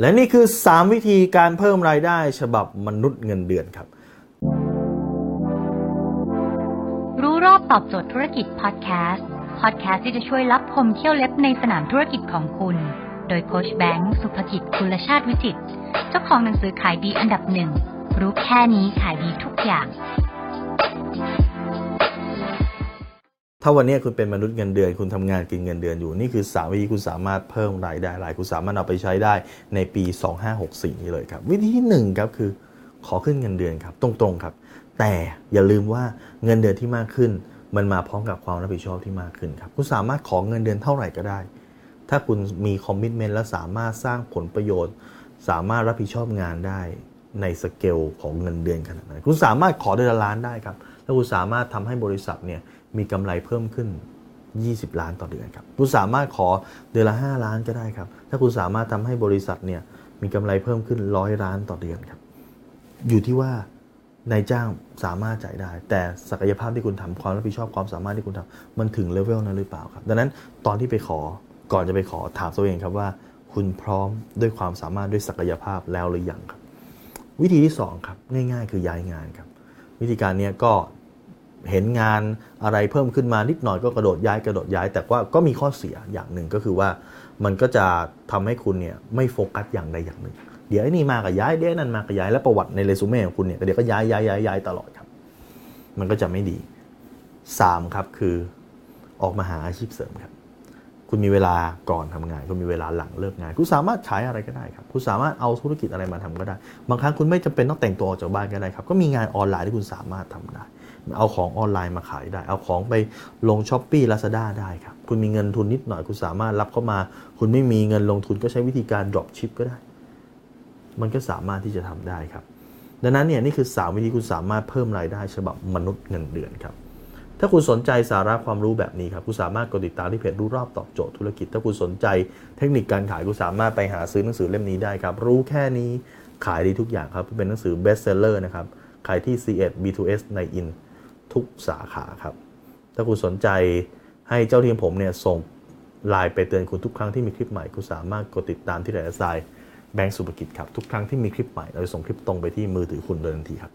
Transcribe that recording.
และนี่คือ 3 วิธีการเพิ่มรายได้ฉบับมนุษย์เงินเดือนครับ รู้รอบตอบโจทย์ธุรกิจพอดแคสต์ พอดแคสต์ที่จะช่วยรับพมเที่ยวเล็บในสนามธุรกิจของคุณ โดยโคชแบงค์สุภกิจคุณชาติวิจิต เจ้าของหนังสือขายดีอันดับหนึ่ง รู้แค่นี้ขายดีทุกอย่าง ถ้าวันนี้คุณเป็นมนุษย์เงินเดือน คุณทำงานกินเงินเดือนอยู่ นี่คือสามวิธีคุณสามารถเพิ่มรายได้รายคุณสามารถเอาไปใช้ได้ในปี 2564 นี้เลยครับ วิธีที่หนึ่งครับคือขอขึ้นเงินเดือนครับตรงๆครับ แต่อย่าลืมว่าเงินเดือนที่มากขึ้น มันมาพร้อมกับความรับผิดชอบที่มากขึ้นครับคุณสามารถขอเงินเดือนเท่าไหร่ก็ได้ ถ้าคุณมีคอมมิชเมนต์และสามารถสร้างผลประโยชน์ สามารถรับผิดชอบงานได้ ในสเกลของเงินเดือนขนาดนั้นคุณสามารถขอเดือนละล้านได้ครับแล้วคุณสามารถทำให้บริษัทเนี่ยมีกำไรเพิ่มขึ้น 20 ล้านต่อเดือนครับคุณสามารถขอเดือนละ 5 ล้านก็ได้ครับถ้าคุณสามารถทำให้บริษัทเนี่ยมีกำไรเพิ่มขึ้นร้อยล้านต่อเดือนครับอยู่ที่ว่านายจ้างสามารถจ่ายได้ แต่ศักยภาพที่คุณทำความรับผิดชอบความสามารถที่คุณทำมันถึงเลเวลนั้นหรือเปล่าครับ ดังนั้นตอนที่ไปขอก่อนจะไปขอถามตัวเองครับว่า คุณพร้อมด้วยความสามารถด้วยศักยภาพแล้วหรือยังครับ วิธีที่ 2 ครับ ง่าย ๆ คือย้ายงานครับ วิธีการนี้ก็เห็นงานอะไรเพิ่มขึ้นมานิดหน่อยก็กระโดดย้ายกระโดดย้าย แต่ว่าก็มีข้อเสียอย่างหนึ่งก็คือว่ามันก็จะทำให้คุณเนี่ยไม่โฟกัสอย่างใดอย่างหนึ่ง เดี๋ยวไอ้นี่มากับย้ายเดี๋ยวนั่นมากับย้ายแล้วประวัติในเรซูเม่ของคุณเนี่ยเดี๋ยวก็ย้ายย้ายย้ายย้ายตลอดครับ มันก็จะไม่ดี 3 ครับคือออกมาหาอาชีพเสริมครับ คุณมีเวลาก่อนทำงาน คุณมีเวลาหลังเลิกงาน คุณสามารถขายอะไรก็ได้ครับ คุณสามารถเอาธุรกิจอะไรมาทำก็ได้ บางครั้งคุณไม่จำเป็นต้องแต่งตัวออกจากบ้านก็ได้ครับ ก็มีงานออนไลน์ที่คุณสามารถทำได้ เอาของออนไลน์มาขายได้ เอาของไปลงช้อปปี้ลาซาด้าได้ครับ คุณมีเงินทุนนิดหน่อย คุณสามารถรับเข้ามา คุณไม่มีเงินลงทุนก็ใช้วิธีการ drop ship ก็ได้ มันก็สามารถที่จะทำได้ครับ ดังนั้นเนี่ยนี่คือ 3 วิธีคุณสามารถเพิ่มรายได้ฉบับมนุษย์เงินเดือนครับ ถ้าคุณสนใจสาระความรู้แบบนี้ครับคุณสามารถกดติดตามที่เพจรู้รอบตอบโจทย์ธุรกิจ ถ้าคุณสนใจเทคนิคการขายคุณสามารถไปหาซื้อหนังสือเล่มนี้ได้ครับ รู้แค่นี้ขายดีทุกอย่างครับเป็นหนังสือ best seller นะครับขายที่ C1 B2S ในอินทุกสาขาครับ ถ้าคุณสนใจให้เจ้าทีมผมเนี่ยส่งไลน์ไปเตือนคุณทุกครั้งที่มีคลิปใหม่ คุณสามารถกดติดตามที่ไลน์ไซแบงก์สุภกิจครับ ทุกครั้งที่มีคลิปใหม่ เราจะส่งคลิปตรงไปที่มือถือคุณโดยทันทีครับ